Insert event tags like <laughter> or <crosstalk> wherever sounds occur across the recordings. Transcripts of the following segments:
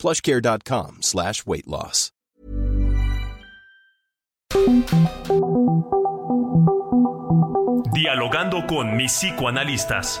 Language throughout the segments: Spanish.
plushcare.com slash weight loss. Dialogando con mis psicoanalistas.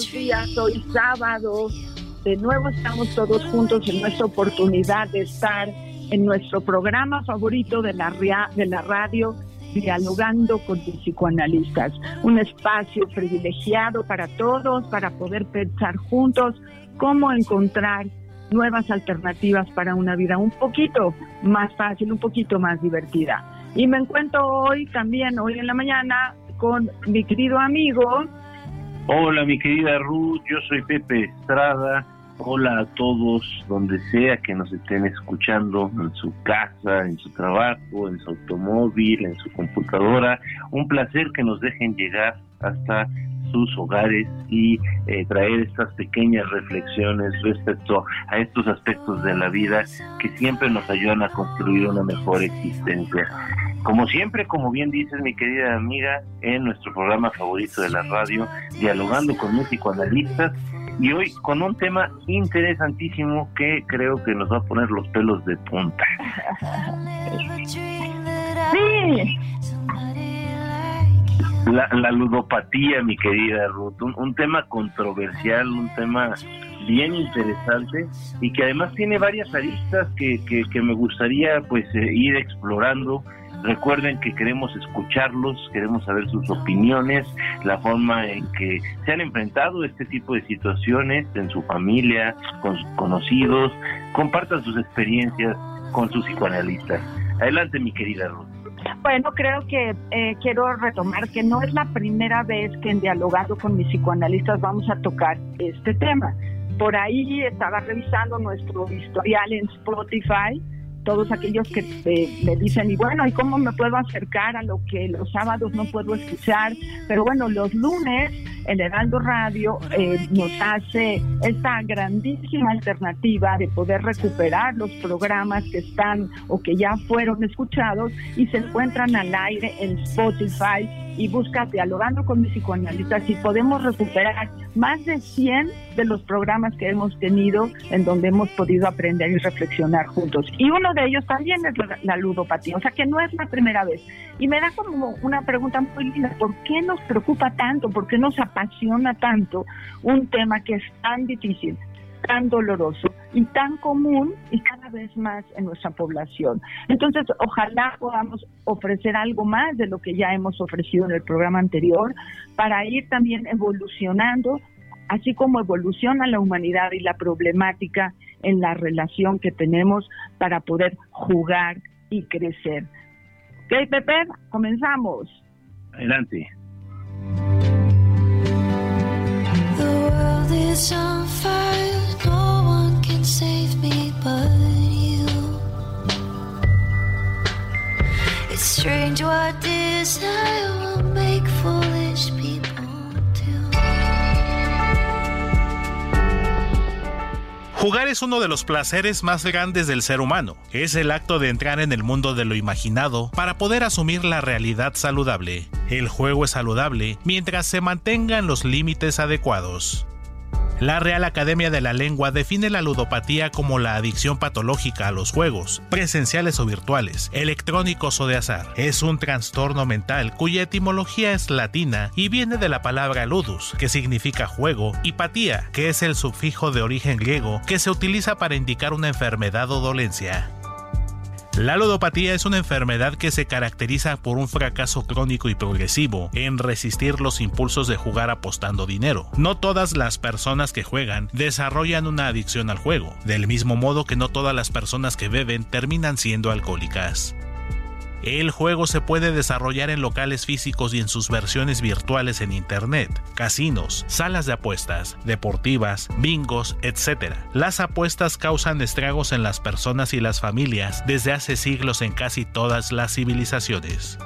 Buenos días. Hoy sábado. De nuevo estamos todos juntos en nuestra oportunidad de estar en nuestro programa favorito de la, de la radio, dialogando con psicoanalistas. Un espacio privilegiado para todos, para poder pensar juntos cómo encontrar nuevas alternativas para una vida un poquito más fácil, un poquito más divertida. Y me encuentro hoy también, hoy en la mañana, con mi querido amigo, Hola, mi querida Ruth, yo soy Pepe Estrada. Hola a todos, donde sea que nos estén escuchando, en su casa, en su trabajo, en su automóvil, en su computadora. Un placer que nos dejen llegar hasta sus hogares y eh, traer estas pequeñas reflexiones respecto a estos aspectos de la vida que siempre nos ayudan a construir una mejor existencia. Como siempre, como bien dices mi querida amiga, en nuestro programa favorito de la radio, dialogando con mis psicoanalistas, y hoy con un tema interesantísimo que creo que nos va a poner los pelos de punta. Sí. La, la ludopatía, mi querida Ruth, un, un tema controversial, un tema bien interesante y que además tiene varias aristas que, que, que me gustaría pues eh, ir explorando. Recuerden que queremos escucharlos, queremos saber sus opiniones, la forma en que se han enfrentado este tipo de situaciones en su familia, con sus conocidos. Compartan sus experiencias con sus psicoanalistas. Adelante, mi querida Ruth. Bueno, creo que eh, quiero retomar que no es la primera vez que en dialogado con mis psicoanalistas vamos a tocar este tema. Por ahí estaba revisando nuestro historial en Spotify, todos aquellos que eh, me dicen, y bueno, ¿y cómo me puedo acercar a lo que los sábados no puedo escuchar? Pero bueno, los lunes el Heraldo Radio eh, nos hace esta grandísima alternativa de poder recuperar los programas que están o que ya fueron escuchados y se encuentran al aire en Spotify y busca dialogando con mis psicoanalistas y podemos recuperar más de 100 de los programas que hemos tenido en donde hemos podido aprender y reflexionar juntos. Y uno de ellos también es la, la ludopatía, o sea que no es la primera vez. Y me da como una pregunta muy linda, ¿por qué nos preocupa tanto? ¿Por qué nos apasiona tanto un tema que es tan difícil? tan doloroso y tan común y cada vez más en nuestra población. Entonces, ojalá podamos ofrecer algo más de lo que ya hemos ofrecido en el programa anterior para ir también evolucionando, así como evoluciona la humanidad y la problemática en la relación que tenemos para poder jugar y crecer. ¿Ok, Pepe? Comenzamos. Adelante. The world is on fire, Jugar es uno de los placeres más grandes del ser humano. Es el acto de entrar en el mundo de lo imaginado para poder asumir la realidad saludable. El juego es saludable mientras se mantengan los límites adecuados. La Real Academia de la Lengua define la ludopatía como la adicción patológica a los juegos, presenciales o virtuales, electrónicos o de azar. Es un trastorno mental cuya etimología es latina y viene de la palabra ludus, que significa juego, y patía, que es el sufijo de origen griego que se utiliza para indicar una enfermedad o dolencia. La ludopatía es una enfermedad que se caracteriza por un fracaso crónico y progresivo en resistir los impulsos de jugar apostando dinero. No todas las personas que juegan desarrollan una adicción al juego, del mismo modo que no todas las personas que beben terminan siendo alcohólicas. El juego se puede desarrollar en locales físicos y en sus versiones virtuales en Internet, casinos, salas de apuestas, deportivas, bingos, etc. Las apuestas causan estragos en las personas y las familias desde hace siglos en casi todas las civilizaciones.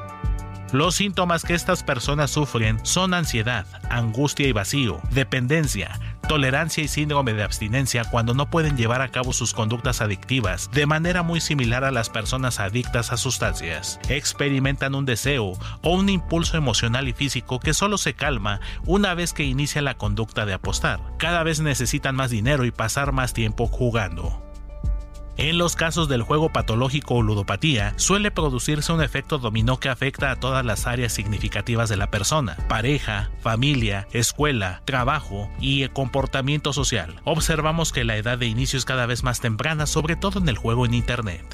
Los síntomas que estas personas sufren son ansiedad, angustia y vacío, dependencia, tolerancia y síndrome de abstinencia cuando no pueden llevar a cabo sus conductas adictivas, de manera muy similar a las personas adictas a sustancias. Experimentan un deseo o un impulso emocional y físico que solo se calma una vez que inicia la conducta de apostar. Cada vez necesitan más dinero y pasar más tiempo jugando. En los casos del juego patológico o ludopatía, suele producirse un efecto dominó que afecta a todas las áreas significativas de la persona, pareja, familia, escuela, trabajo y comportamiento social. Observamos que la edad de inicio es cada vez más temprana, sobre todo en el juego en Internet.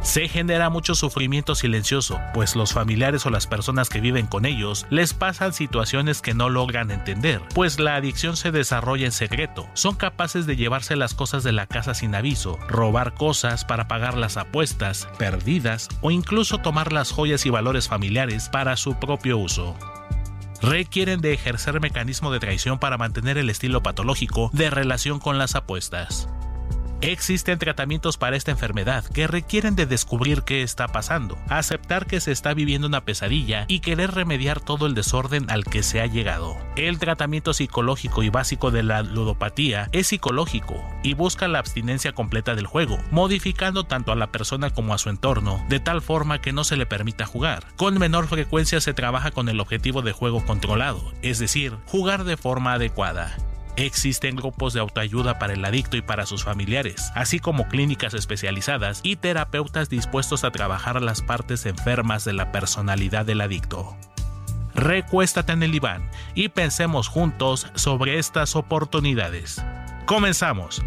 Se genera mucho sufrimiento silencioso, pues los familiares o las personas que viven con ellos les pasan situaciones que no logran entender, pues la adicción se desarrolla en secreto. Son capaces de llevarse las cosas de la casa sin aviso, robar cosas para pagar las apuestas perdidas o incluso tomar las joyas y valores familiares para su propio uso requieren de ejercer mecanismo de traición para mantener el estilo patológico de relación con las apuestas. Existen tratamientos para esta enfermedad que requieren de descubrir qué está pasando, aceptar que se está viviendo una pesadilla y querer remediar todo el desorden al que se ha llegado. El tratamiento psicológico y básico de la ludopatía es psicológico y busca la abstinencia completa del juego, modificando tanto a la persona como a su entorno, de tal forma que no se le permita jugar. Con menor frecuencia se trabaja con el objetivo de juego controlado, es decir, jugar de forma adecuada. Existen grupos de autoayuda para el adicto y para sus familiares, así como clínicas especializadas y terapeutas dispuestos a trabajar las partes enfermas de la personalidad del adicto. Recuéstate en el diván y pensemos juntos sobre estas oportunidades. Comenzamos.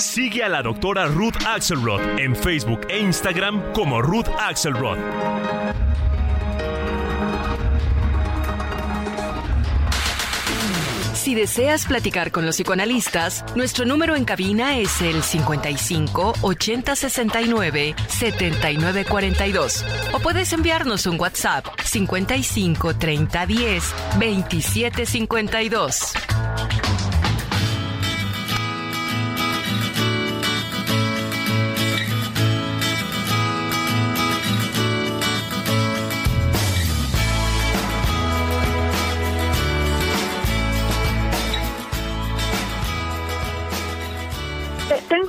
Sigue a la doctora Ruth Axelrod en Facebook e Instagram como Ruth Axelrod. Si deseas platicar con los psicoanalistas, nuestro número en cabina es el 55 80 69 79 42 o puedes enviarnos un WhatsApp 55 30 10 27 52.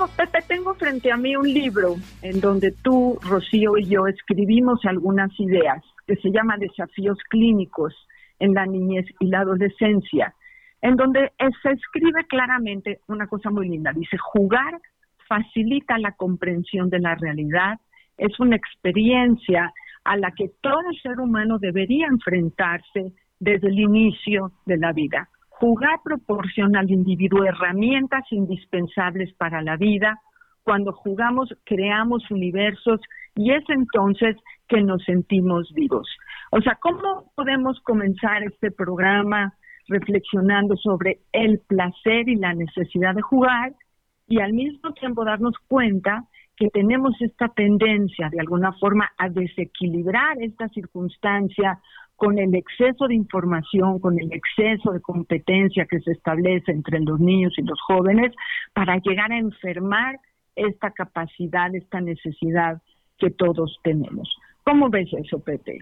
Pepe, tengo frente a mí un libro en donde tú, Rocío y yo escribimos algunas ideas que se llama Desafíos Clínicos en la niñez y la adolescencia, en donde se escribe claramente una cosa muy linda. Dice, jugar facilita la comprensión de la realidad, es una experiencia a la que todo ser humano debería enfrentarse desde el inicio de la vida. Jugar proporciona al individuo herramientas indispensables para la vida. Cuando jugamos, creamos universos y es entonces que nos sentimos vivos. O sea, ¿cómo podemos comenzar este programa reflexionando sobre el placer y la necesidad de jugar y al mismo tiempo darnos cuenta que tenemos esta tendencia de alguna forma a desequilibrar esta circunstancia con el exceso de información, con el exceso de competencia que se establece entre los niños y los jóvenes para llegar a enfermar esta capacidad, esta necesidad que todos tenemos. ¿Cómo ves eso, Pepe?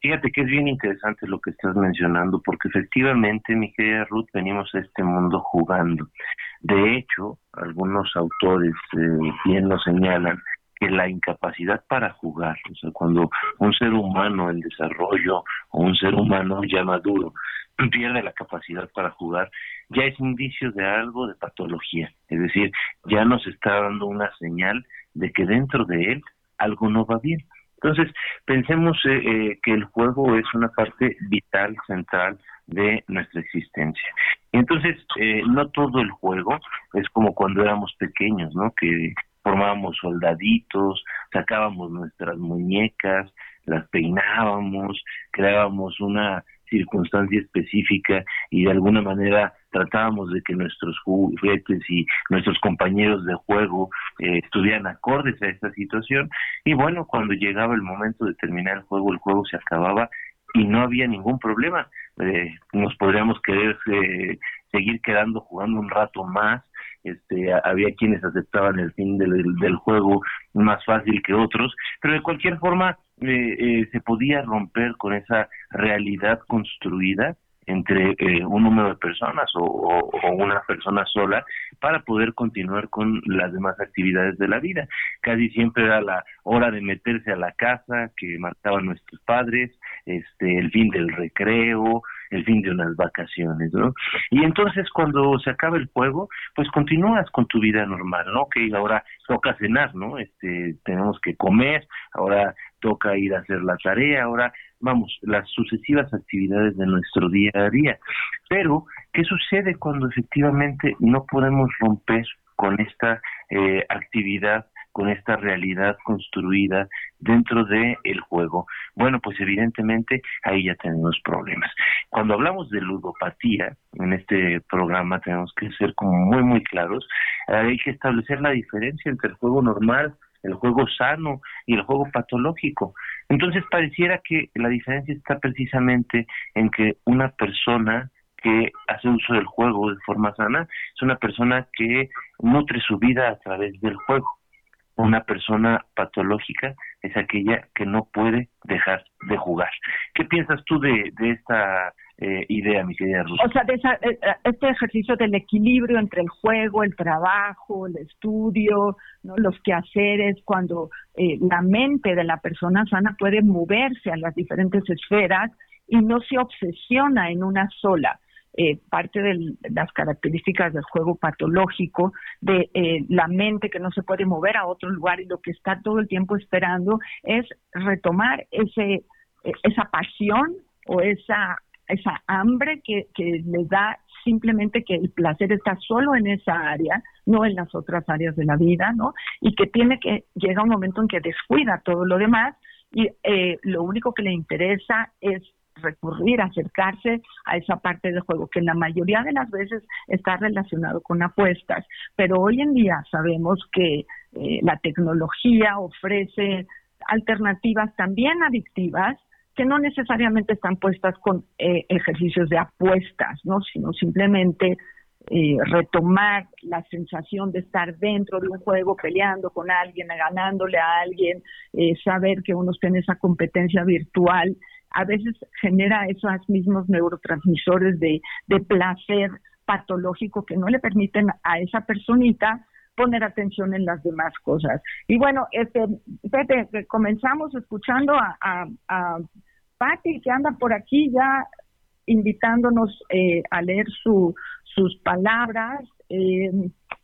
Fíjate que es bien interesante lo que estás mencionando, porque efectivamente, mi querida Ruth, venimos a este mundo jugando. De hecho, algunos autores eh, bien lo señalan, que la incapacidad para jugar, o sea, cuando un ser humano en desarrollo o un ser humano ya maduro pierde la capacidad para jugar, ya es indicio de algo de patología, es decir, ya nos está dando una señal de que dentro de él algo no va bien. Entonces, pensemos eh, eh, que el juego es una parte vital, central de nuestra existencia. Entonces, eh, no todo el juego es como cuando éramos pequeños, ¿no? Que formábamos soldaditos, sacábamos nuestras muñecas, las peinábamos, creábamos una circunstancia específica y de alguna manera tratábamos de que nuestros juguetes y nuestros compañeros de juego eh, estuvieran acordes a esta situación y bueno, cuando llegaba el momento de terminar el juego, el juego se acababa y no había ningún problema. Eh, nos podríamos querer eh, seguir quedando jugando un rato más. Este, había quienes aceptaban el fin del, juego más fácil que otros, pero de cualquier forma eh, eh, se podía romper con esa realidad construida entre eh, un número de personas o, o, una persona sola para poder continuar con las demás actividades de la vida. Casi siempre era la hora de meterse a la casa que marcaban nuestros padres, este, el fin del recreo, el fin de unas vacaciones, ¿no? Y entonces cuando se acaba el juego, pues continúas con tu vida normal, ¿no? Que ahora toca cenar, ¿no? Este, tenemos que comer, ahora toca ir a hacer la tarea, ahora vamos, las sucesivas actividades de nuestro día a día. Pero, ¿qué sucede cuando efectivamente no podemos romper con esta eh, actividad con esta realidad construida dentro de el juego. Bueno, pues evidentemente ahí ya tenemos problemas. Cuando hablamos de ludopatía en este programa tenemos que ser como muy muy claros. Hay que establecer la diferencia entre el juego normal, el juego sano y el juego patológico. Entonces pareciera que la diferencia está precisamente en que una persona que hace uso del juego de forma sana es una persona que nutre su vida a través del juego una persona patológica es aquella que no puede dejar de jugar. ¿Qué piensas tú de, de esta eh, idea, mi querida Ruth? O sea, de esa, eh, este ejercicio del equilibrio entre el juego, el trabajo, el estudio, ¿no? los quehaceres, cuando eh, la mente de la persona sana puede moverse a las diferentes esferas y no se obsesiona en una sola eh, parte de las características del juego patológico, de eh, la mente que no se puede mover a otro lugar y lo que está todo el tiempo esperando es retomar ese e, esa pasión o esa esa hambre que, que le da simplemente que el placer está solo en esa área, no en las otras áreas de la vida, ¿no? Y que tiene que llega un momento en que descuida todo lo demás y eh, lo único que le interesa es recurrir, acercarse a esa parte del juego, que la mayoría de las veces está relacionado con apuestas. Pero hoy en día sabemos que eh, la tecnología ofrece alternativas también adictivas que no necesariamente están puestas con eh, ejercicios de apuestas, ¿no? sino simplemente eh, retomar la sensación de estar dentro de un juego peleando con alguien, ganándole a alguien, saber que uno está en esa competencia virtual a veces genera esos mismos neurotransmisores de, placer patológico que no le permiten a esa personita poner atención en las demás cosas. Y bueno, este, comenzamos escuchando a, a, a Patti, que anda por aquí ya invitándonos eh, a leer su, sus palabras eh,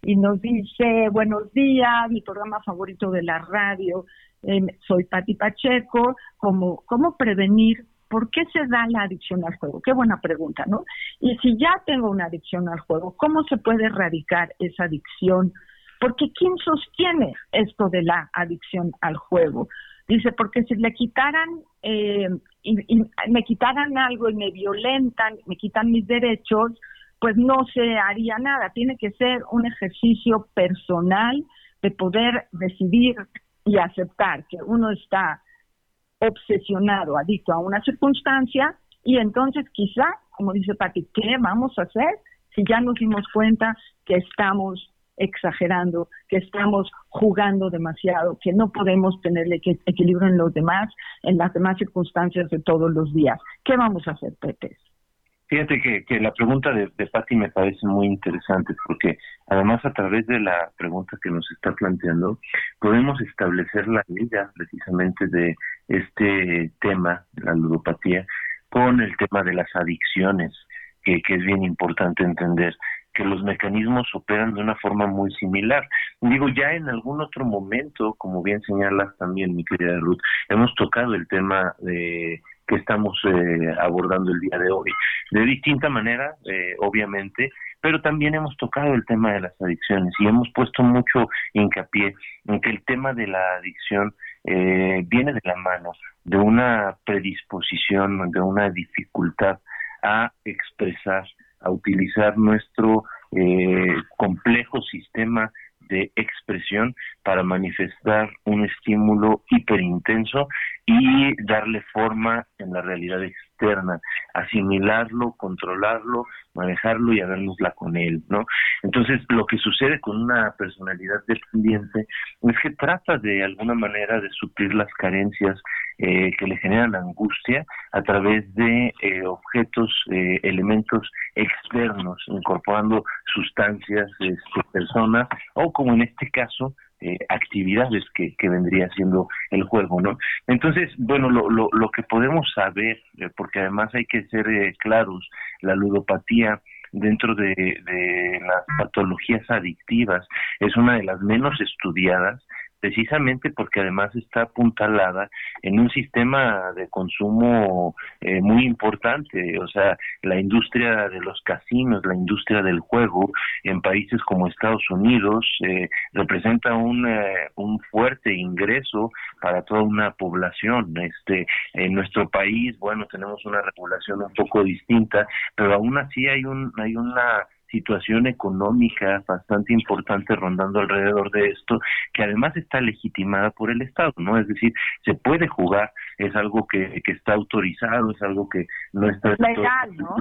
y nos dice, buenos días, mi programa favorito de la radio, eh, soy Patti Pacheco, ¿cómo, ¿cómo prevenir? ¿Por qué se da la adicción al juego? Qué buena pregunta, ¿no? Y si ya tengo una adicción al juego, ¿cómo se puede erradicar esa adicción? Porque ¿quién sostiene esto de la adicción al juego? Dice, porque si le quitaran eh, y, y me quitaran algo y me violentan, me quitan mis derechos, pues no se haría nada. Tiene que ser un ejercicio personal de poder decidir y aceptar que uno está obsesionado, adicto a una circunstancia y entonces quizá, como dice Pati, ¿qué vamos a hacer si ya nos dimos cuenta que estamos exagerando, que estamos jugando demasiado, que no podemos tener equilibrio en los demás, en las demás circunstancias de todos los días. ¿Qué vamos a hacer, Pepe? Fíjate que, la pregunta de, de Patti me parece muy interesante porque además a través de la pregunta que nos está planteando podemos establecer la medida precisamente de este tema, la ludopatía, con el tema de las adicciones, que es bien importante entender que los mecanismos operan de una forma muy similar. Digo, ya en algún otro momento, como bien señalas también, mi querida Ruth, hemos tocado el tema de que estamos eh, abordando el día de hoy. De distinta manera, eh, obviamente, pero también hemos tocado el tema de las adicciones y hemos puesto mucho hincapié en que el tema de la adicción eh, viene de la mano de una predisposición, de una dificultad a expresar, a utilizar nuestro eh, complejo sistema de expresión para manifestar un estímulo hiperintenso y darle forma en la realidad externa, asimilarlo, controlarlo, manejarlo y habernosla con él, ¿no? Entonces, lo que sucede con una personalidad dependiente es que trata de alguna manera de suplir las carencias eh, que le generan angustia a través de eh, objetos, eh, elementos externos, incorporando sustancias, este, personas, o como en este caso, eh, actividades que, que vendría siendo el juego, ¿no? Entonces, bueno, lo, lo, lo que podemos saber, eh, porque además hay que ser eh, claros, la ludopatía dentro de, de las patologías adictivas es una de las menos estudiadas precisamente porque además está apuntalada en un sistema de consumo eh, muy importante, o sea, la industria de los casinos, la industria del juego en países como Estados Unidos eh, representa un, eh, un fuerte ingreso para toda una población. Este, en nuestro país, bueno, tenemos una regulación un poco distinta, pero aún así hay un hay una situación económica bastante importante rondando alrededor de esto, que además está legitimada por el Estado, ¿no? Es decir, se puede jugar, es algo que, que está autorizado, es algo que no está... Legal, ¿no?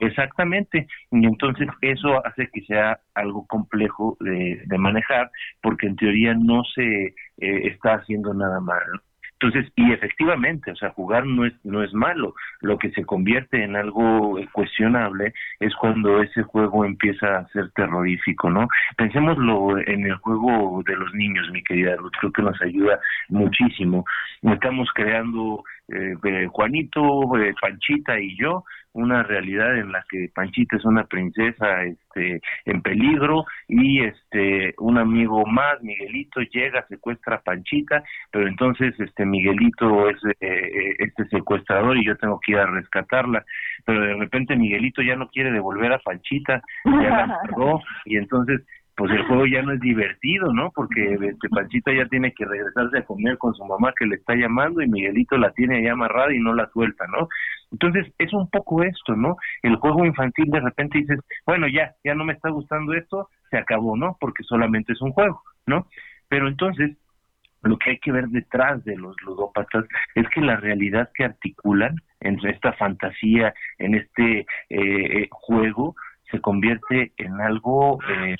Exactamente, y entonces eso hace que sea algo complejo de, de manejar, porque en teoría no se eh, está haciendo nada mal, ¿no? Entonces, y efectivamente, o sea, jugar no es no es malo. Lo que se convierte en algo cuestionable es cuando ese juego empieza a ser terrorífico, ¿no? Pensémoslo en el juego de los niños, mi querida Ruth, creo que nos ayuda muchísimo. Estamos creando eh, Juanito, eh, Panchita y yo una realidad en la que Panchita es una princesa este en peligro y este un amigo más Miguelito llega secuestra a Panchita pero entonces este Miguelito es eh, este secuestrador y yo tengo que ir a rescatarla. Pero de repente Miguelito ya no quiere devolver a Panchita ya la <laughs> y entonces pues el juego ya no es divertido, ¿no? Porque este Panchita ya tiene que regresarse a comer con su mamá que le está llamando y Miguelito la tiene ahí amarrada y no la suelta, ¿no? Entonces es un poco esto, ¿no? El juego infantil de repente dices, bueno, ya, ya no me está gustando esto, se acabó, ¿no? Porque solamente es un juego, ¿no? Pero entonces lo que hay que ver detrás de los ludópatas es que la realidad que articulan en esta fantasía, en este eh, juego, se convierte en algo eh,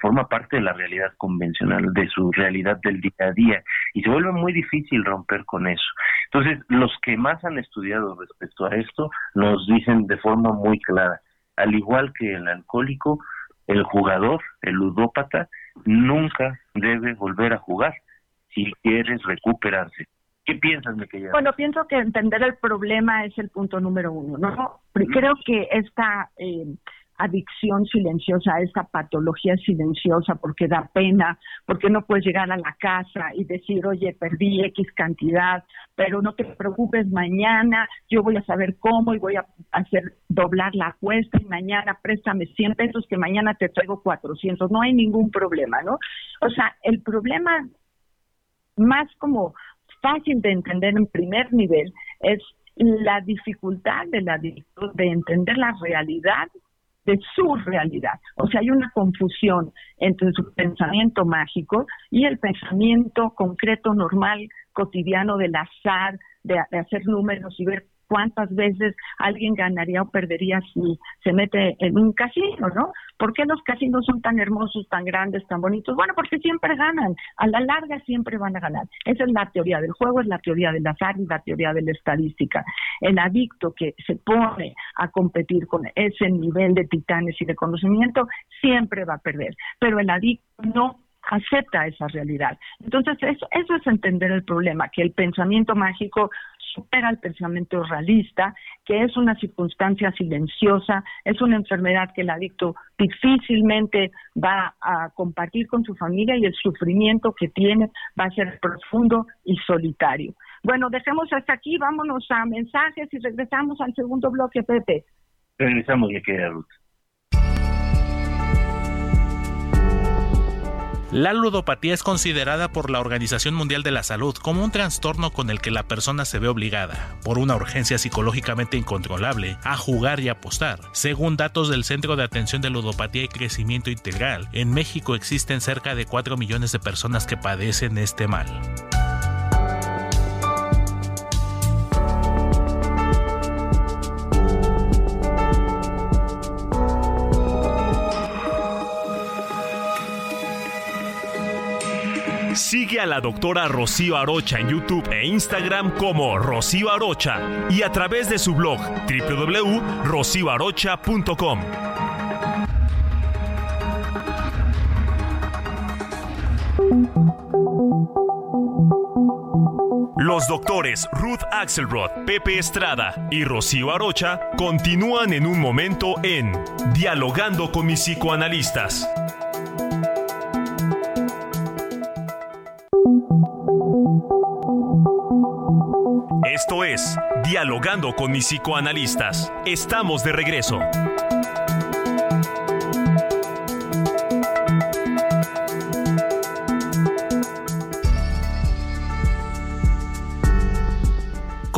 forma parte de la realidad convencional, de su realidad del día a día, y se vuelve muy difícil romper con eso. Entonces, los que más han estudiado respecto a esto nos dicen de forma muy clara, al igual que el alcohólico, el jugador, el ludópata, nunca debe volver a jugar si quiere recuperarse. ¿Qué piensas, mi? Bueno, pienso que entender el problema es el punto número uno, ¿no? Creo que esta eh, adicción silenciosa, esta patología silenciosa, porque da pena, porque no puedes llegar a la casa y decir, oye, perdí X cantidad, pero no te preocupes, mañana yo voy a saber cómo y voy a hacer doblar la apuesta y mañana préstame 100 pesos que mañana te traigo 400. No hay ningún problema, ¿no? O sea, el problema más como fácil de entender en primer nivel es la dificultad del adicto de entender la realidad de su realidad. O sea, hay una confusión entre su pensamiento mágico y el pensamiento concreto, normal, cotidiano del azar, de, de hacer números y ver cuántas veces alguien ganaría o perdería si se mete en un casino, ¿no? ¿Por qué los casinos son tan hermosos, tan grandes, tan bonitos? Bueno, porque siempre ganan, a la larga siempre van a ganar. Esa es la teoría del juego, es la teoría del azar y la teoría de la estadística. El adicto que se pone a competir con ese nivel de titanes y de conocimiento siempre va a perder, pero el adicto no acepta esa realidad. Entonces, eso, eso es entender el problema, que el pensamiento mágico supera el pensamiento realista, que es una circunstancia silenciosa, es una enfermedad que el adicto difícilmente va a compartir con su familia y el sufrimiento que tiene va a ser profundo y solitario. Bueno, dejemos hasta aquí, vámonos a mensajes y regresamos al segundo bloque, Pepe. Regresamos, mi querida Ruth. La ludopatía es considerada por la Organización Mundial de la Salud como un trastorno con el que la persona se ve obligada, por una urgencia psicológicamente incontrolable, a jugar y apostar. Según datos del Centro de Atención de Ludopatía y Crecimiento Integral, en México existen cerca de 4 millones de personas que padecen este mal. Sigue a la doctora Rocío Arocha en YouTube e Instagram como Rocío Arocha y a través de su blog www.rocioarocha.com. Los doctores Ruth Axelrod, Pepe Estrada y Rocío Arocha continúan en un momento en Dialogando con mis psicoanalistas. Esto es Dialogando con mis psicoanalistas. Estamos de regreso.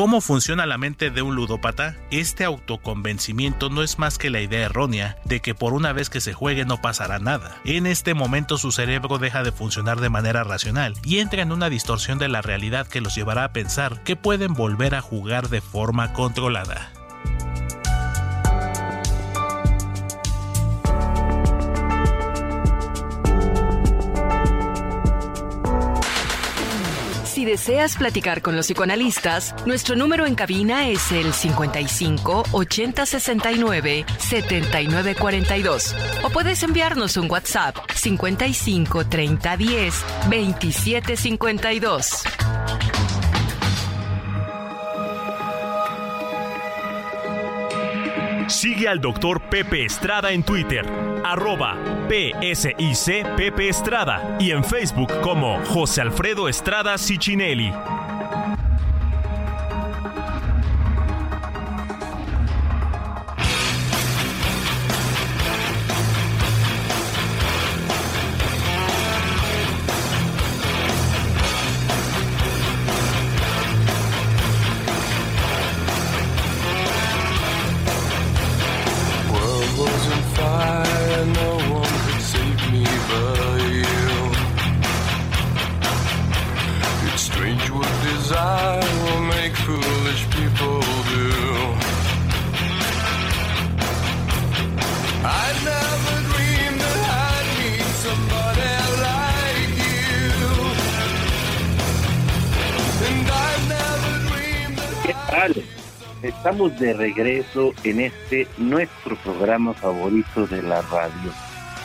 ¿Cómo funciona la mente de un ludópata? Este autoconvencimiento no es más que la idea errónea de que por una vez que se juegue no pasará nada. En este momento su cerebro deja de funcionar de manera racional y entra en una distorsión de la realidad que los llevará a pensar que pueden volver a jugar de forma controlada. Si deseas platicar con los psicoanalistas, nuestro número en cabina es el 55 80 69 79 42. O puedes enviarnos un WhatsApp 55 30 10 27 52. Sigue al doctor Pepe Estrada en Twitter, arroba PSIC Pepe Estrada y en Facebook como José Alfredo Estrada Cicinelli. Estamos de regreso en este nuestro programa favorito de la radio.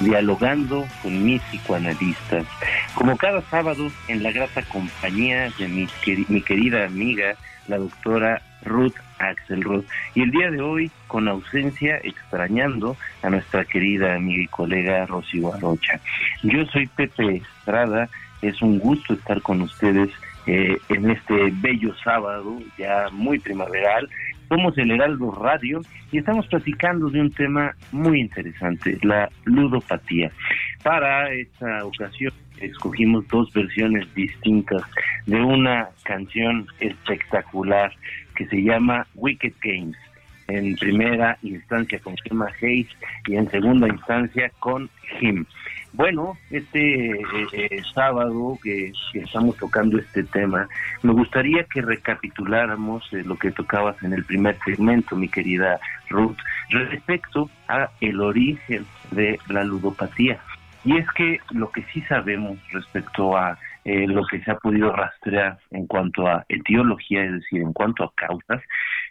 dialogando con mis psicoanalistas. Como cada sábado, en la grata compañía de mi, queri- mi querida amiga, la doctora Ruth Axelrod. Y el día de hoy, con ausencia, extrañando a nuestra querida amiga y colega Rocío Arocha. Yo soy Pepe Estrada, es un gusto estar con ustedes eh, en este bello sábado, ya muy primaveral. Somos el Heraldo Radio y estamos platicando de un tema muy interesante, la ludopatía. Para esta ocasión escogimos dos versiones distintas de una canción espectacular que se llama Wicked Games. En primera instancia con Gemma Hayes y en segunda instancia con Him. Bueno, este eh, eh, sábado que, estamos tocando este tema, me gustaría que recapituláramos eh, lo que tocabas en el primer segmento, mi querida Ruth, respecto a el origen de la ludopatía. Y es que lo que sí sabemos respecto a eh, lo que se ha podido rastrear en cuanto a etiología, es decir, en cuanto a causas,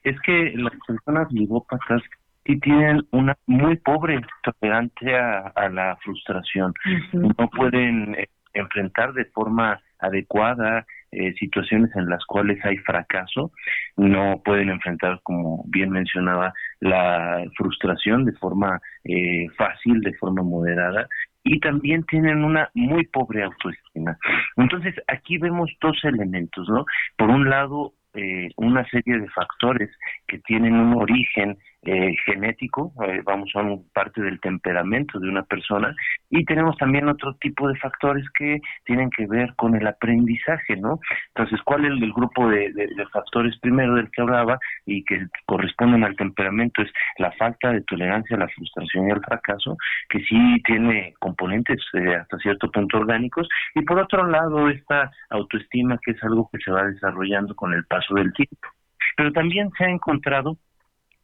es que las personas ludópatas sí tienen una muy pobre tolerancia a la frustración. No pueden eh, enfrentar de forma adecuada eh, situaciones en las cuales hay fracaso, no pueden enfrentar, como bien mencionaba, la frustración de forma eh, fácil, de forma moderada, y también tienen una muy pobre autoestima. Entonces, aquí vemos dos elementos, ¿no? Por un lado, eh, una serie de factores que tienen un origen eh, genético, eh, vamos, son parte del temperamento de una persona, y tenemos también otro tipo de factores que tienen que ver con el aprendizaje, ¿no? Entonces, ¿cuál es el grupo de factores primero del que hablaba y que corresponden al temperamento? Es la falta de tolerancia a la frustración y al fracaso, que sí tiene componentes eh, hasta cierto punto orgánicos, y por otro lado, esta autoestima que es algo que se va desarrollando con el paso del tiempo. Pero también se ha encontrado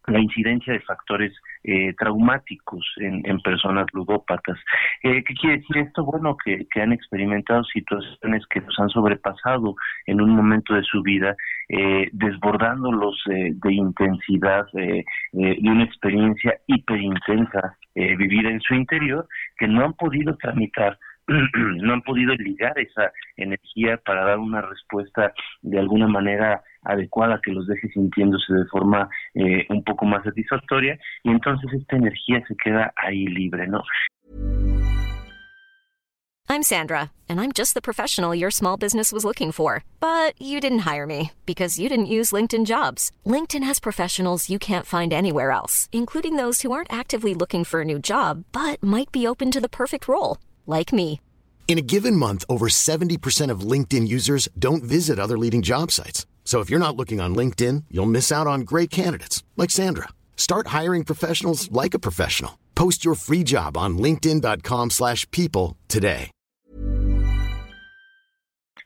la incidencia de factores eh, traumáticos en, personas ludópatas. Eh, ¿Qué quiere decir esto? Bueno, que, han experimentado situaciones que los han sobrepasado en un momento de su vida, eh, desbordándolos eh, de intensidad, eh, eh, de una experiencia hiperintensa vivida en su interior, que no han podido tramitar <clears throat> no han podido ligar esa energía para dar una respuesta de alguna manera adecuada que los deje sintiéndose de forma eh, un poco más satisfactoria y entonces esta energía se queda ahí libre, ¿no? I'm Sandra, and I'm just the professional your small business was looking for. But you didn't hire me because you didn't use LinkedIn jobs. LinkedIn has professionals you can't find anywhere else, including those who aren't actively looking for a new job but might be open to the perfect role, like me. In a given month, over 70% of LinkedIn users don't visit other leading job sites. So if you're not looking on LinkedIn, you'll miss out on great candidates like Sandra. Start hiring professionals like a professional. Post your free job on linkedin.com/people slash people today.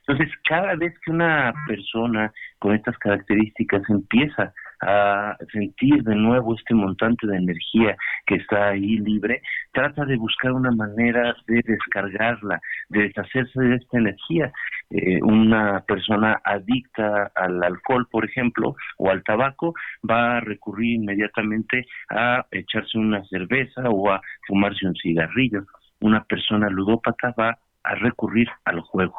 Entonces, cada vez que una persona con estas características empieza a sentir de nuevo este montante de energía que está ahí libre, trata de buscar una manera de descargarla, de deshacerse de esta energía. Eh, una persona adicta al alcohol, por ejemplo, o al tabaco, va a recurrir inmediatamente a echarse una cerveza o a fumarse un cigarrillo. Una persona ludópata va a recurrir al juego.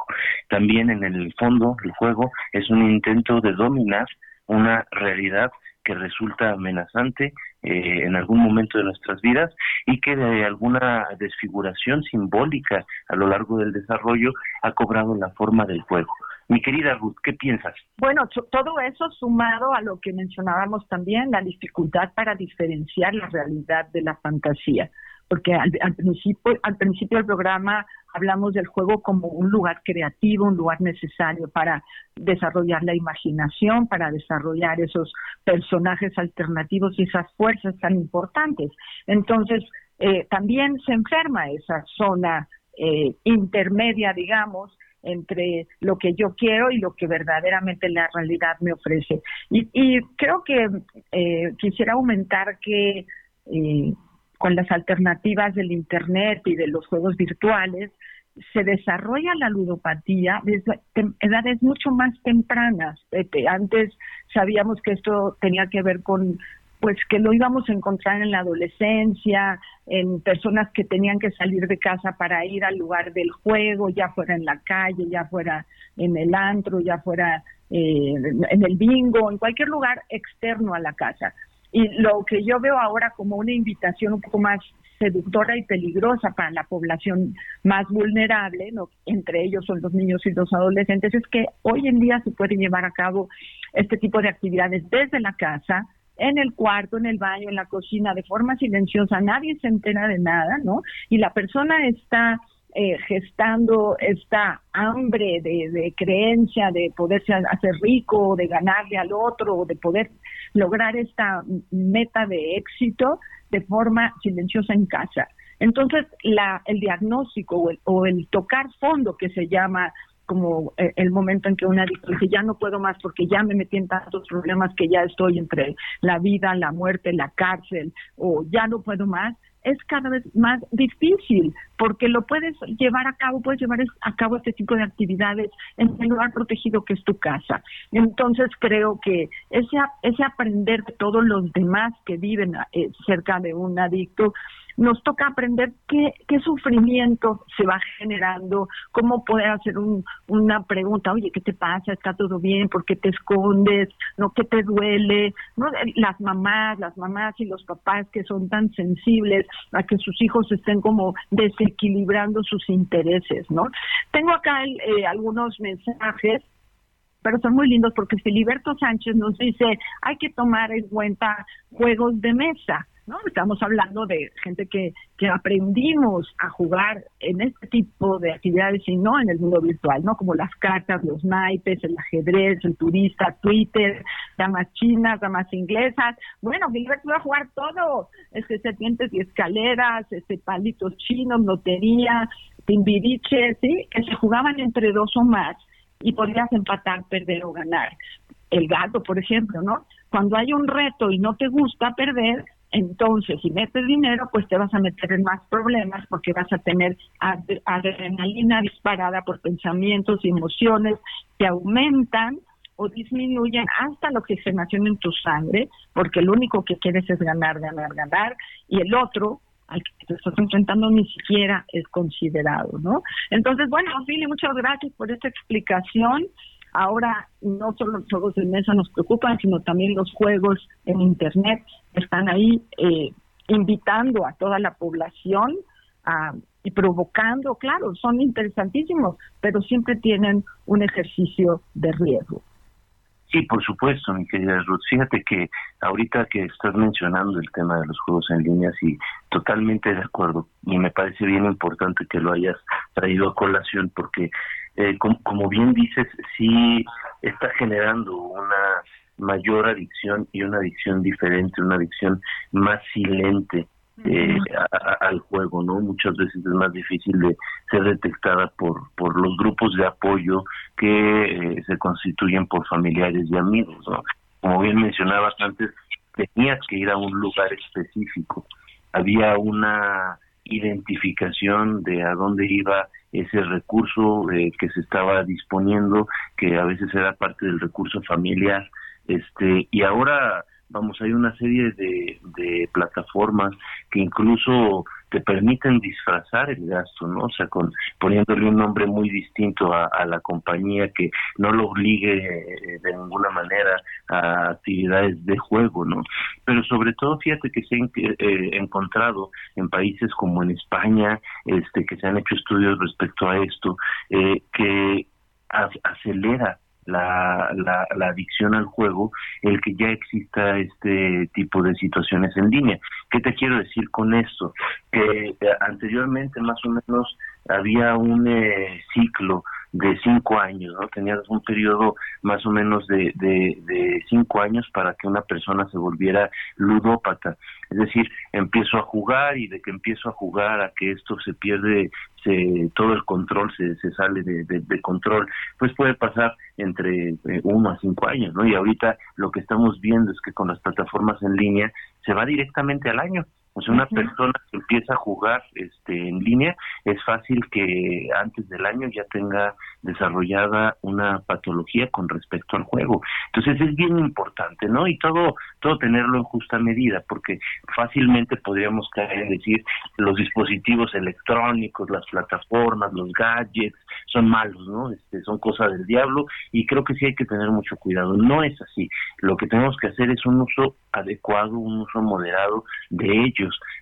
También en el fondo el juego es un intento de dominar una realidad que resulta amenazante eh, en algún momento de nuestras vidas y que de alguna desfiguración simbólica a lo largo del desarrollo ha cobrado la forma del juego. Mi querida Ruth, ¿qué piensas? Bueno, todo eso sumado a lo que mencionábamos también, la dificultad para diferenciar la realidad de la fantasía. Porque al, al principio, al principio del programa hablamos del juego como un lugar creativo, un lugar necesario para desarrollar la imaginación, para desarrollar esos personajes alternativos y esas fuerzas tan importantes. Entonces, eh, también se enferma esa zona eh, intermedia, digamos, entre lo que yo quiero y lo que verdaderamente la realidad me ofrece. Y, y creo que eh, quisiera aumentar que eh, con las alternativas del Internet y de los juegos virtuales, se desarrolla la ludopatía desde edades mucho más tempranas. Antes sabíamos que esto tenía que ver con pues que lo íbamos a encontrar en la adolescencia, en personas que tenían que salir de casa para ir al lugar del juego, ya fuera en la calle, ya fuera en el antro, ya fuera eh, en el bingo, en cualquier lugar externo a la casa. Y lo que yo veo ahora como una invitación un poco más seductora y peligrosa para la población más vulnerable, ¿no? entre ellos son los niños y los adolescentes, es que hoy en día se puede llevar a cabo este tipo de actividades desde la casa, en el cuarto, en el baño, en la cocina, de forma silenciosa, nadie se entera de nada, ¿no? Y la persona está eh, gestando esta hambre de, creencia, de poderse hacer rico, de ganarle al otro, de poder lograr esta meta de éxito de forma silenciosa en casa. Entonces, la, el diagnóstico o el, o el tocar fondo que se llama como eh, el momento en que una dice ya no puedo más porque ya me metí en tantos problemas que ya estoy entre la vida, la muerte, la cárcel o ya no puedo más, es cada vez más difícil porque lo puedes llevar a cabo, puedes llevar a cabo este tipo de actividades en el lugar protegido que es tu casa. Entonces creo que ese, ese aprender de todos los demás que viven eh, cerca de un adicto nos toca aprender qué, sufrimiento se va generando, cómo poder hacer un, una pregunta, oye, ¿qué te pasa? ¿Está todo bien? ¿Por qué te escondes? ¿No? ¿Qué te duele? ¿No? Las mamás, las mamás y los papás que son tan sensibles a que sus hijos estén como desequilibrando sus intereses, ¿no? Tengo acá eh, algunos mensajes pero son muy lindos porque Filiberto Sánchez nos dice hay que tomar en cuenta juegos de mesa. ¿No? Estamos hablando de gente que, que aprendimos a jugar en este tipo de actividades y no en el mundo virtual, ¿no? Como las cartas, los naipes, el ajedrez, el turista, Twitter, damas chinas, damas inglesas. Bueno, Gilbert a jugar todo, este serpientes y escaleras, este palitos chinos, lotería, timbiriche, ¿sí? Que se jugaban entre dos o más y podrías empatar, perder o ganar. El gato, por ejemplo, ¿no? Cuando hay un reto y no te gusta perder, entonces, si metes dinero, pues te vas a meter en más problemas porque vas a tener adrenalina disparada por pensamientos y emociones que aumentan o disminuyen hasta la oxigenación en tu sangre, porque lo único que quieres es ganar, ganar, ganar, y el otro al que te estás enfrentando ni siquiera es considerado, ¿no? Entonces, bueno, Fili, muchas gracias por esta explicación. Ahora no solo los juegos de mesa nos preocupan, sino también los juegos en Internet están ahí eh, invitando a toda la población a, y provocando, claro, son interesantísimos, pero siempre tienen un ejercicio de riesgo. Sí, por supuesto, mi querida Ruth. Fíjate que ahorita que estás mencionando el tema de los juegos en línea, sí, totalmente de acuerdo. Y me parece bien importante que lo hayas traído a colación porque eh, como, bien dices, sí está generando una mayor adicción y una adicción diferente, una adicción más silente eh, al juego, ¿no? Muchas veces es más difícil de ser detectada por, por los grupos de apoyo que eh, se constituyen por familiares y amigos, ¿no? Como bien mencionabas antes, tenías que ir a un lugar específico, había una identificación de a dónde iba ese recurso eh, que se estaba disponiendo, que a veces era parte del recurso familiar, este, y ahora vamos, hay una serie de, de plataformas que incluso te permiten disfrazar el gasto, ¿no? O sea, con, poniéndole un nombre muy distinto a, la compañía que no lo obligue eh, de ninguna manera a actividades de juego, ¿no? Pero sobre todo, fíjate que se ha eh, encontrado en países como en España, este, que se han hecho estudios respecto a esto, eh, que acelera la, la, la, adicción al juego el que ya exista este tipo de situaciones en línea. ¿Qué te quiero decir con esto? Que eh, anteriormente más o menos había un eh, ciclo de cinco años, ¿no? Tenías un periodo más o menos de, de, de, cinco años para que una persona se volviera ludópata. Es decir, empiezo a jugar y de que empiezo a jugar a que esto se pierde, se, todo el control se, se sale de, de, control, pues puede pasar entre eh, uno a cinco años, ¿no? Y ahorita lo que estamos viendo es que con las plataformas en línea se va directamente al año. O sea, una persona que empieza a jugar este, en línea, es fácil que antes del año ya tenga desarrollada una patología con respecto al juego. Entonces es bien importante, ¿no? Y todo, todo tenerlo en justa medida, porque fácilmente podríamos caer en decir los dispositivos electrónicos, las plataformas, los gadgets, son malos, ¿no? Este, son cosas del diablo y creo que sí hay que tener mucho cuidado. No es así. Lo que tenemos que hacer es un uso adecuado, un uso moderado de ellos,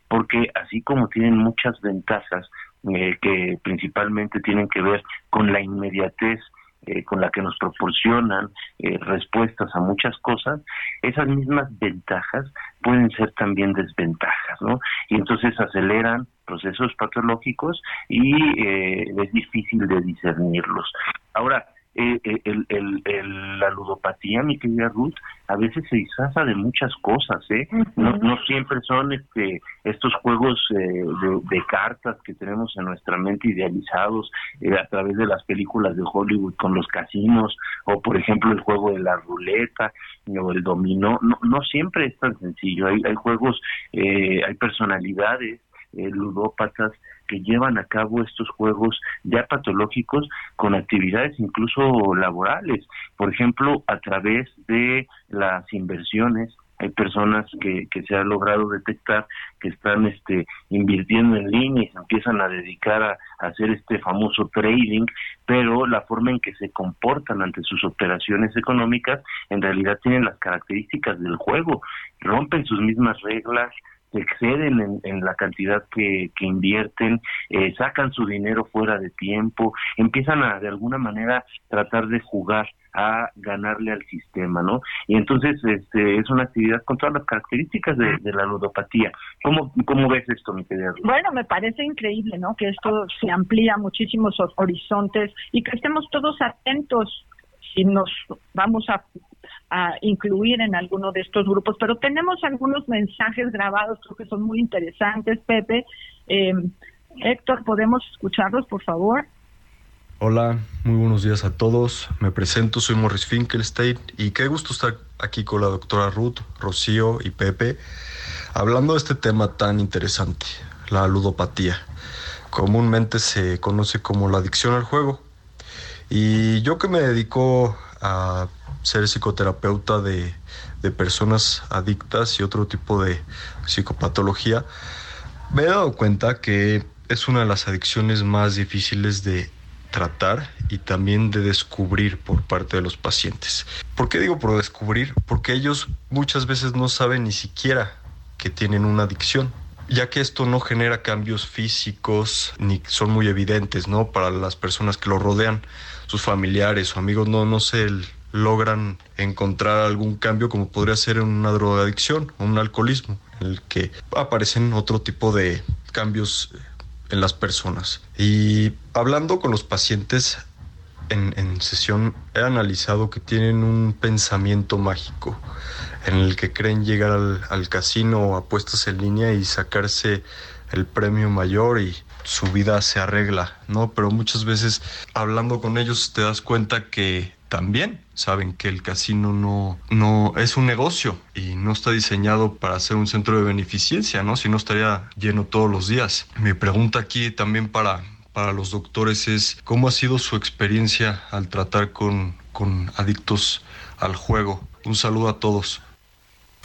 porque así como tienen muchas ventajas eh, que principalmente tienen que ver con la inmediatez eh, con la que nos proporcionan eh, respuestas a muchas cosas, esas mismas ventajas pueden ser también desventajas, ¿no? Y entonces aceleran procesos patológicos y eh, es difícil de discernirlos. Ahora, eh, eh, el, el- el- la ludopatía, mi querida Ruth, a veces se disfraza de muchas cosas, ¿eh? No, no siempre son este estos juegos eh, de, de cartas que tenemos en nuestra mente idealizados eh, a través de las películas de Hollywood con los casinos o por ejemplo el juego de la ruleta o el dominó. No, no siempre es tan sencillo. Hay, hay juegos, eh, hay personalidades eh, ludópatas que llevan a cabo estos juegos ya patológicos con actividades incluso laborales, por ejemplo, a través de las inversiones. Hay personas que, se ha logrado detectar que están este, invirtiendo en línea y se empiezan a dedicar a hacer este famoso trading, pero la forma en que se comportan ante sus operaciones económicas en realidad tienen las características del juego, rompen sus mismas reglas, se exceden en, en la cantidad que, invierten, eh, sacan su dinero fuera de tiempo, empiezan a de alguna manera tratar de jugar a ganarle al sistema, ¿no? Y entonces este, es una actividad con todas las características de, la ludopatía. ¿Cómo, ¿Cómo ves esto, mi querida? Bueno, me parece increíble, ¿no? Que esto se amplía muchísimos hor- horizontes y que estemos todos atentos si nos vamos a, a incluir en alguno de estos grupos. Pero tenemos algunos mensajes grabados, creo que son muy interesantes, Pepe. Eh, Héctor, ¿podemos escucharlos, por favor? Hola, muy buenos días a todos. Me presento, soy Morris Finkelstein y qué gusto estar aquí con la doctora Ruth, Rocío y Pepe, hablando de este tema tan interesante, la ludopatía. Comúnmente se conoce como la adicción al juego. Y yo que me dedico a ser psicoterapeuta de, de personas adictas y otro tipo de psicopatología, me he dado cuenta que es una de las adicciones más difíciles de tratar y también de descubrir por parte de los pacientes. ¿Por qué digo por descubrir? Porque ellos muchas veces no saben ni siquiera que tienen una adicción, ya que esto no genera cambios físicos ni son muy evidentes, ¿no? Para las personas que lo rodean, sus familiares o amigos no, no se logran encontrar algún cambio como podría ser en una drogadicción o un alcoholismo, en el que aparecen otro tipo de cambios en las personas. Y hablando con los pacientes en, en, sesión, he analizado que tienen un pensamiento mágico en el que creen llegar al, al casino o apuestas en línea y sacarse el premio mayor y su vida se arregla, ¿no? Pero muchas veces hablando con ellos te das cuenta que también saben que el casino no, no es un negocio y no está diseñado para ser un centro de beneficencia, ¿no? Si no estaría lleno todos los días. Mi pregunta aquí también para, para los doctores es cómo ha sido su experiencia al tratar con, con adictos al juego. Un saludo a todos.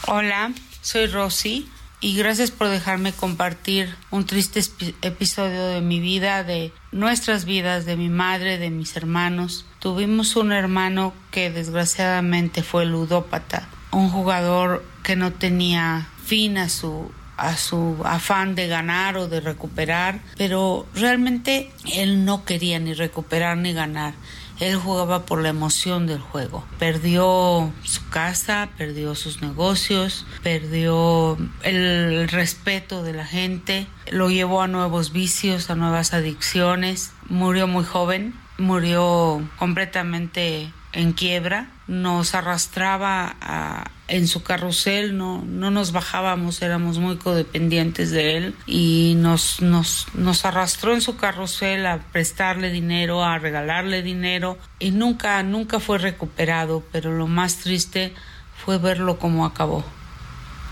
Hola, soy Rosy y gracias por dejarme compartir un triste episodio de mi vida, de nuestras vidas, de mi madre, de mis hermanos. Tuvimos un hermano que desgraciadamente fue ludópata, un jugador que no tenía fin a su a su afán de ganar o de recuperar, pero realmente él no quería ni recuperar ni ganar. Él jugaba por la emoción del juego. Perdió su casa, perdió sus negocios, perdió el respeto de la gente, lo llevó a nuevos vicios, a nuevas adicciones. Murió muy joven, murió completamente en quiebra. Nos arrastraba en su carrusel, no, no nos bajábamos, éramos muy codependientes de él y nos, nos, nos arrastró en su carrusel a prestarle dinero, a regalarle dinero y nunca, nunca fue recuperado, pero lo más triste fue verlo cómo acabó.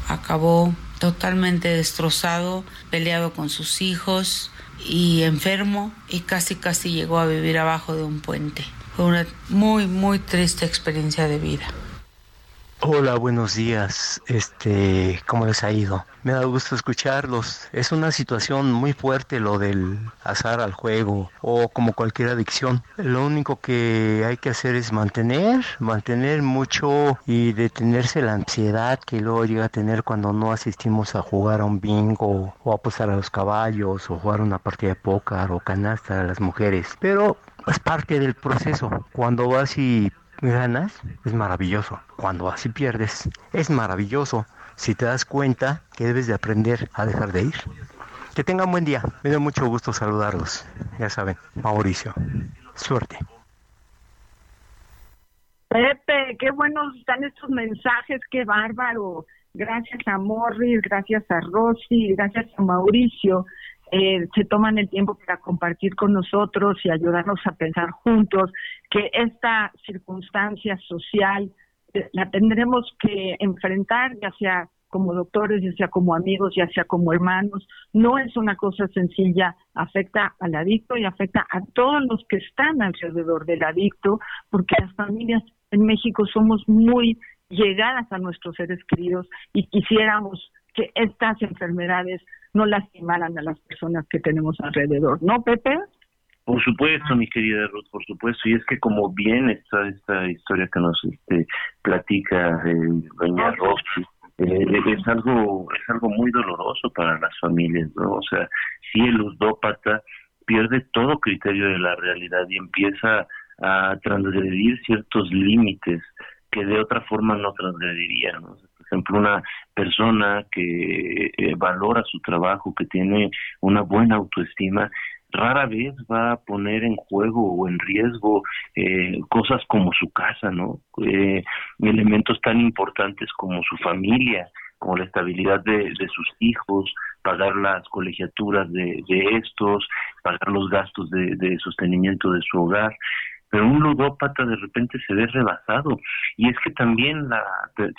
Acabó totalmente destrozado, peleado con sus hijos y enfermo y casi casi llegó a vivir abajo de un puente. Fue una muy muy triste experiencia de vida. Hola, buenos días. Este, ¿cómo les ha ido? Me da gusto escucharlos. Es una situación muy fuerte lo del azar al juego o como cualquier adicción. Lo único que hay que hacer es mantener, mantener mucho y detenerse la ansiedad que luego llega a tener cuando no asistimos a jugar a un bingo o a apostar a los caballos o jugar una partida de póker o canasta a las mujeres. Pero es parte del proceso. Cuando vas y ganas, es maravilloso. Cuando así pierdes, es maravilloso. Si te das cuenta que debes de aprender a dejar de ir. Que tengan buen día. Me da mucho gusto saludarlos. Ya saben, Mauricio. Suerte. Pepe, qué buenos están estos mensajes, qué bárbaro. Gracias a Morris, gracias a Rosy, gracias a Mauricio. Eh, se toman el tiempo para compartir con nosotros y ayudarnos a pensar juntos que esta circunstancia social eh, la tendremos que enfrentar, ya sea como doctores, ya sea como amigos, ya sea como hermanos. No es una cosa sencilla, afecta al adicto y afecta a todos los que están alrededor del adicto, porque las familias en México somos muy llegadas a nuestros seres queridos y quisiéramos que estas enfermedades no lastimaran a las personas que tenemos alrededor, ¿no, Pepe? Por supuesto, mi querida Ruth, por supuesto. Y es que como bien está esta historia que nos este, platica eh, doña Rosy, eh, es algo es algo muy doloroso para las familias, ¿no? O sea, si el ludópata pierde todo criterio de la realidad y empieza a transgredir ciertos límites que de otra forma no transgrediría, ¿no? Por ejemplo, una persona que eh, valora su trabajo, que tiene una buena autoestima, rara vez va a poner en juego o en riesgo eh, cosas como su casa, ¿no? Eh, elementos tan importantes como su familia, como la estabilidad de, de sus hijos, pagar las colegiaturas de, de estos, pagar los gastos de, de sostenimiento de su hogar pero un ludópata de repente se ve rebasado. Y es que también la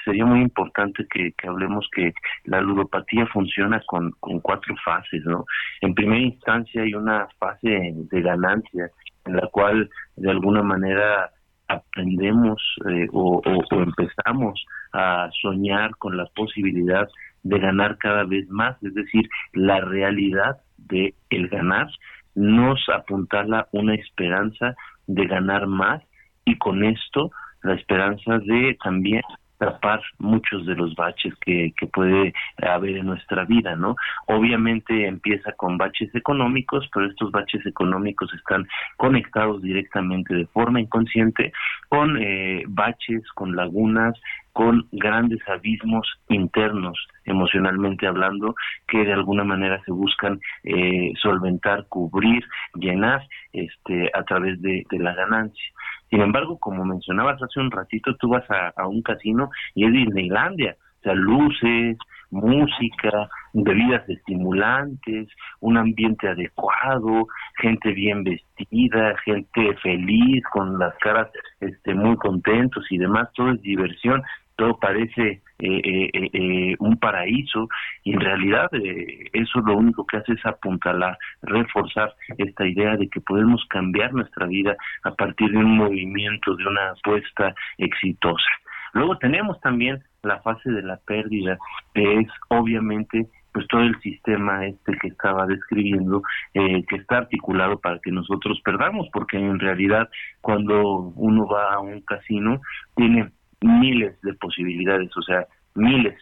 sería muy importante que, hablemos que la ludopatía funciona con, cuatro fases no en primera instancia hay una fase de ganancia en la cual de alguna manera aprendemos eh, o, o, empezamos a soñar con la posibilidad de ganar cada vez más es decir la realidad de el ganar nos apuntala una esperanza de ganar más y con esto la esperanza de también tapar muchos de los baches que, puede haber en nuestra vida, ¿no? Obviamente empieza con baches económicos, pero estos baches económicos están conectados directamente de forma inconsciente con eh, baches, con lagunas, con grandes abismos internos, emocionalmente hablando, que de alguna manera se buscan eh, solventar, cubrir, llenar este, a través de, de la ganancia. Sin embargo, como mencionabas hace un ratito, tú vas a, a un casino y es Disneylandia, o sea, luces, música, bebidas estimulantes, un ambiente adecuado, gente bien vestida, gente feliz, con las caras este, muy contentos y demás, todo es diversión, todo parece eh, eh, eh, eh, un paraíso y en realidad eh, eso lo único que hace es apuntalar, reforzar esta idea de que podemos cambiar nuestra vida a partir de un movimiento, de una apuesta exitosa. Luego tenemos también la fase de la pérdida, que es obviamente pues todo el sistema este que estaba describiendo eh, que está articulado para que nosotros perdamos porque en realidad cuando uno va a un casino tiene miles de posibilidades o sea miles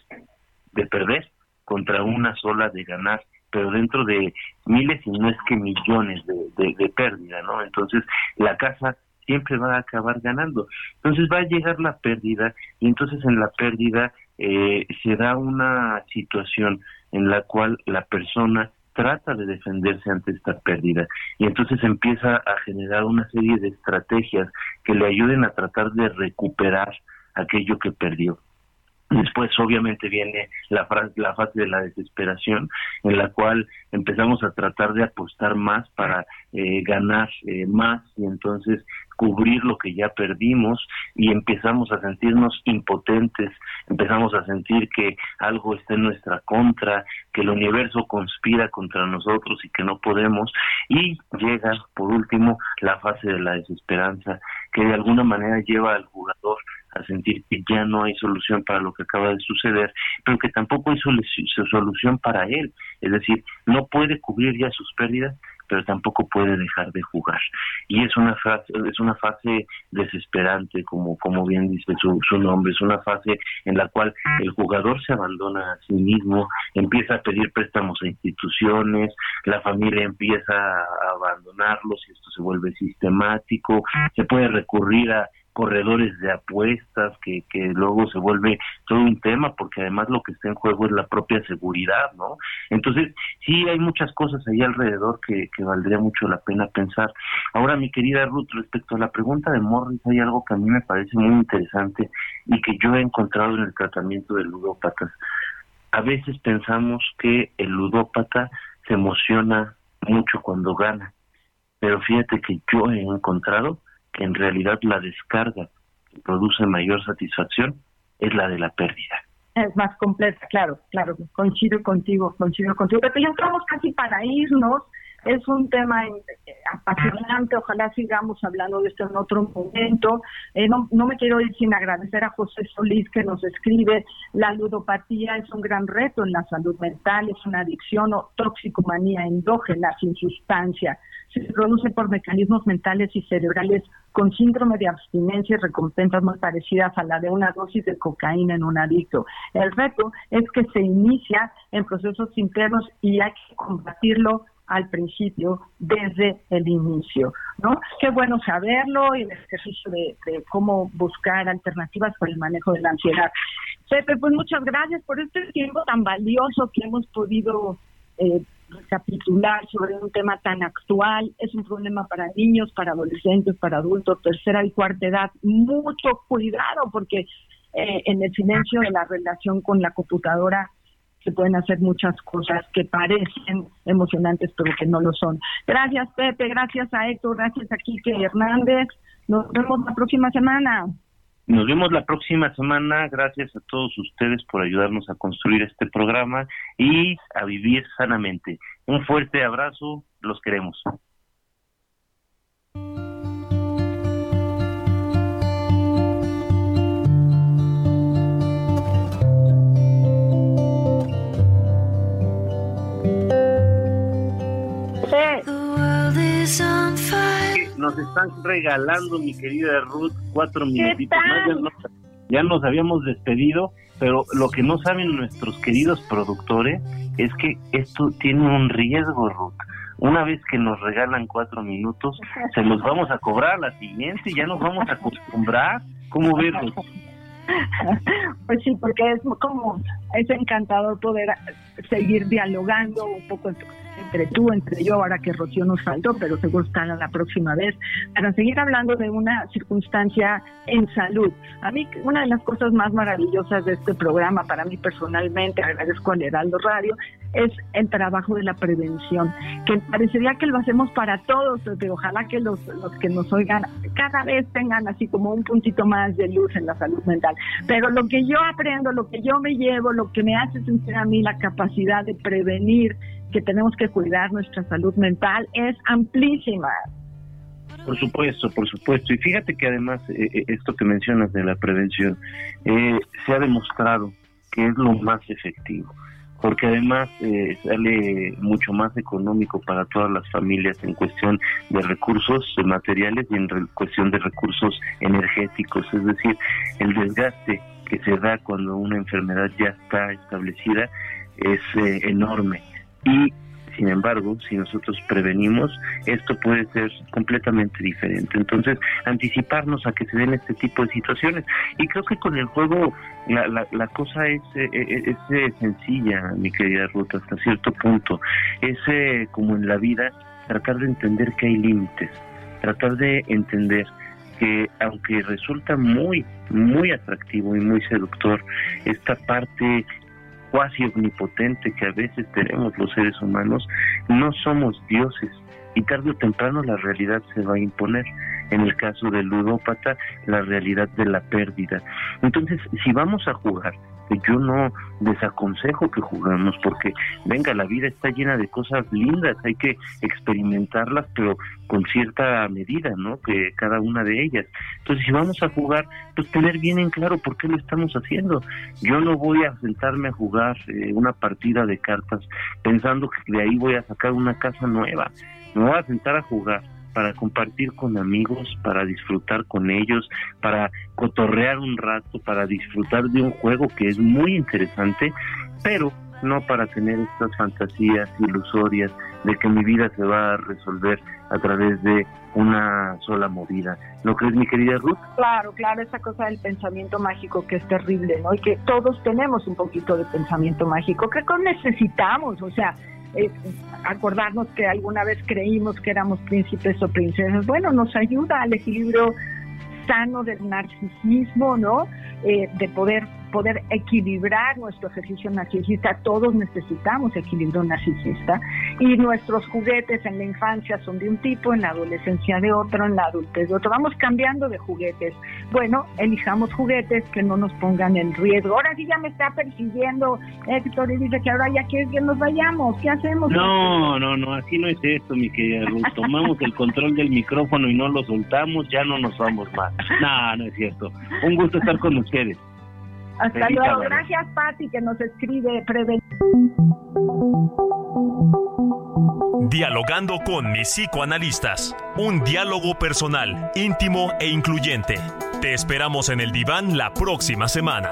de perder contra una sola de ganar pero dentro de miles y no es que millones de, de, pérdida no entonces la casa siempre va a acabar ganando. Entonces va a llegar la pérdida y entonces en la pérdida eh, se da una situación en la cual la persona trata de defenderse ante esta pérdida y entonces empieza a generar una serie de estrategias que le ayuden a tratar de recuperar aquello que perdió. Después, obviamente, viene la, fase de la desesperación, en la cual empezamos a tratar de apostar más para eh, ganar eh, más y entonces cubrir lo que ya perdimos y empezamos a sentirnos impotentes, empezamos a sentir que algo está en nuestra contra, que el universo conspira contra nosotros y que no podemos. Y llega, por último, la fase de la desesperanza, que de alguna manera lleva al jugador a sentir que ya no hay solución para lo que acaba de suceder, pero que tampoco hay solución para él. Es decir, no puede cubrir ya sus pérdidas, pero tampoco puede dejar de jugar. Y es una fase, es una fase desesperante, como, como bien dice su, su nombre, es una fase en la cual el jugador se abandona a sí mismo, empieza a pedir préstamos a instituciones, la familia empieza a abandonarlos y esto se vuelve sistemático, se puede recurrir a corredores de apuestas que, que luego se vuelve todo un tema porque además lo que está en juego es la propia seguridad, ¿no? Entonces, sí hay muchas cosas ahí alrededor que, que valdría mucho la pena pensar. Ahora, mi querida Ruth, respecto a la pregunta de Morris, hay algo que a mí me parece muy interesante y que yo he encontrado en el tratamiento de ludópatas. A veces pensamos que el ludópata se emociona mucho cuando gana, pero fíjate que yo he encontrado que en realidad la descarga que produce mayor satisfacción es la de la pérdida. Es más completa, claro, claro, coincido contigo, coincido contigo. Pero ya estamos casi para irnos. Es un tema eh, apasionante, ojalá sigamos hablando de esto en otro momento. Eh, no, no me quiero ir sin agradecer a José Solís que nos escribe, la ludopatía es un gran reto en la salud mental, es una adicción o toxicomanía endógena sin sustancia. Se produce por mecanismos mentales y cerebrales con síndrome de abstinencia y recompensas muy parecidas a la de una dosis de cocaína en un adicto. El reto es que se inicia en procesos internos y hay que combatirlo al principio, desde el inicio, ¿no? Qué bueno saberlo y el ejercicio de, de cómo buscar alternativas para el manejo de la ansiedad. Pepe, pues muchas gracias por este tiempo tan valioso que hemos podido eh, recapitular sobre un tema tan actual. Es un problema para niños, para adolescentes, para adultos, tercera y cuarta edad. Mucho cuidado porque eh, en el silencio de la relación con la computadora se pueden hacer muchas cosas que parecen emocionantes pero que no lo son. Gracias Pepe, gracias a Héctor, gracias a Quique Hernández. Nos vemos la próxima semana. Nos vemos la próxima semana. Gracias a todos ustedes por ayudarnos a construir este programa y a vivir sanamente. Un fuerte abrazo. Los queremos. Nos están regalando, mi querida Ruth, cuatro minutitos más. Ya nos, ya nos habíamos despedido, pero lo que no saben nuestros queridos productores es que esto tiene un riesgo, Ruth. Una vez que nos regalan cuatro minutos, se los vamos a cobrar a la siguiente y ya nos vamos a acostumbrar. ¿Cómo Ruth? Pues sí, porque es como, es encantador poder seguir dialogando un poco entre, tú, entre yo, ahora que Rocío nos faltó, pero seguro estará la próxima vez, para seguir hablando de una circunstancia en salud. A mí, una de las cosas más maravillosas de este programa, para mí personalmente, agradezco al Heraldo Radio, es el trabajo de la prevención, que parecería que lo hacemos para todos, pero ojalá que los, los que nos oigan cada vez tengan así como un puntito más de luz en la salud mental. Pero lo que yo aprendo, lo que yo me llevo, lo que me hace sentir a mí la capacidad de prevenir que tenemos que cuidar nuestra salud mental es amplísima. Por supuesto, por supuesto. Y fíjate que además eh, eh, esto que mencionas de la prevención eh, se ha demostrado que es lo más efectivo, porque además eh, sale mucho más económico para todas las familias en cuestión de recursos materiales y en cuestión de recursos energéticos, es decir, el desgaste que se da cuando una enfermedad ya está establecida es eh, enorme. Y sin embargo, si nosotros prevenimos, esto puede ser completamente diferente. Entonces, anticiparnos a que se den este tipo de situaciones. Y creo que con el juego la, la, la cosa es, eh, eh, es eh, sencilla, mi querida Ruth, hasta cierto punto. Es eh, como en la vida, tratar de entender que hay límites, tratar de entender que aunque resulta muy, muy atractivo y muy seductor, esta parte cuasi omnipotente que a veces tenemos los seres humanos, no somos dioses y tarde o temprano la realidad se va a imponer. En el caso del ludópata, la realidad de la pérdida. Entonces, si vamos a jugar, yo no desaconsejo que juguemos porque, venga, la vida está llena de cosas lindas, hay que experimentarlas, pero con cierta medida, ¿no? Que cada una de ellas. Entonces, si vamos a jugar, pues tener bien en claro por qué lo estamos haciendo. Yo no voy a sentarme a jugar eh, una partida de cartas pensando que de ahí voy a sacar una casa nueva. Me voy a sentar a jugar para compartir con amigos, para disfrutar con ellos, para cotorrear un rato, para disfrutar de un juego que es muy interesante, pero no para tener estas fantasías ilusorias de que mi vida se va a resolver a través de una sola movida. ¿No crees, mi querida Ruth? Claro, claro, esa cosa del pensamiento mágico que es terrible, ¿no? Y que todos tenemos un poquito de pensamiento mágico, que necesitamos, o sea, eh, acordarnos que alguna vez creímos que éramos príncipes o princesas, bueno, nos ayuda al equilibrio sano del narcisismo, ¿no? Eh, de poder poder equilibrar nuestro ejercicio narcisista. Todos necesitamos equilibrio narcisista y nuestros juguetes en la infancia son de un tipo, en la adolescencia de otro, en la adultez de otro. Vamos cambiando de juguetes. Bueno, elijamos juguetes que no nos pongan en riesgo. Ahora sí ya me está persiguiendo Héctor y dice que ahora ya quiere que nos vayamos. ¿Qué hacemos? No, no, no, así no es esto, mi querida Ruth. <laughs> Tomamos el control del micrófono y no lo soltamos, ya no nos vamos más. No, no es cierto. Un gusto estar con ustedes. Hasta Feliz luego. Gracias, Pati, que nos escribe. Preven Dialogando con mis psicoanalistas. Un diálogo personal, íntimo e incluyente. Te esperamos en el diván la próxima semana.